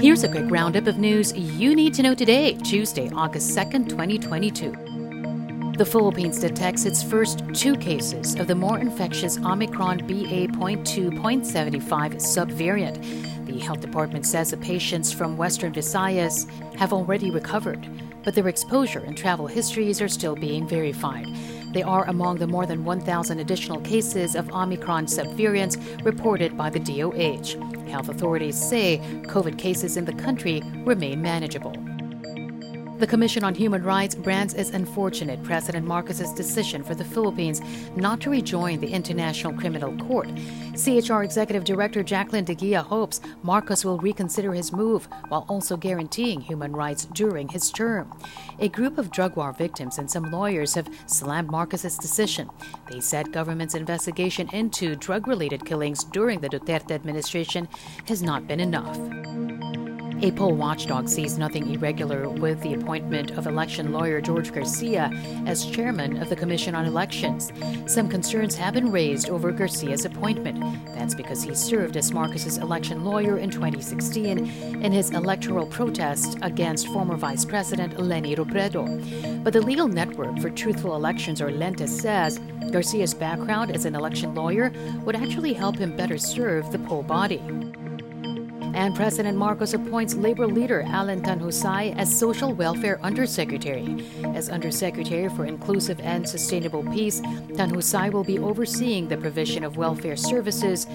Here's a quick roundup of news you need to know today, Tuesday, August 2nd, 2022. The Philippines detects its first two cases of the more infectious Omicron BA.2.75 subvariant. The health department says the patients from Western Visayas have already recovered, but their exposure and travel histories are still being verified. They are among the more than 1,000 additional cases of Omicron subvariants reported by the DOH. Health authorities say COVID cases in the country remain manageable. The Commission on Human Rights brands as unfortunate President Marcos's decision for the Philippines not to rejoin the International Criminal Court. CHR Executive Director Jacqueline de Guia hopes Marcos will reconsider his move while also guaranteeing human rights during his term. A group of drug war victims and some lawyers have slammed Marcos's decision. They said government's investigation into drug-related killings during the Duterte administration has not been enough. A poll watchdog sees nothing irregular with the appointment of election lawyer George Garcia as chairman of the Commission on Elections. Some concerns have been raised over Garcia's appointment. That's because he served as Marcos's election lawyer in 2016 in his electoral protest against former Vice President Leni Robredo. But the Legal Network for Truthful Elections, or LENTE, says Garcia's background as an election lawyer would actually help him better serve the poll body. And President Marcos appoints labor leader Alan Tanjusay as Social Welfare Undersecretary. As Undersecretary for Inclusive and Sustainable Peace, Tanjusay will be overseeing the provision of welfare services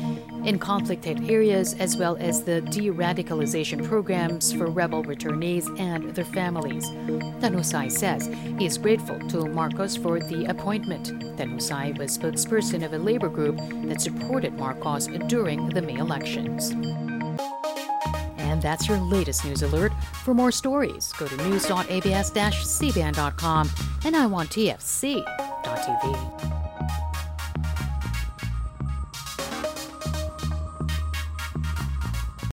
in conflict hit areas as well as the de radicalization programs for rebel returnees and their families. Tanjusay says he is grateful to Marcos for the appointment. Tanjusay was spokesperson of a labor group that supported Marcos during the May elections. That's your latest news alert. For more stories, go to news.abs-cbn.com and iWantTFC.tv.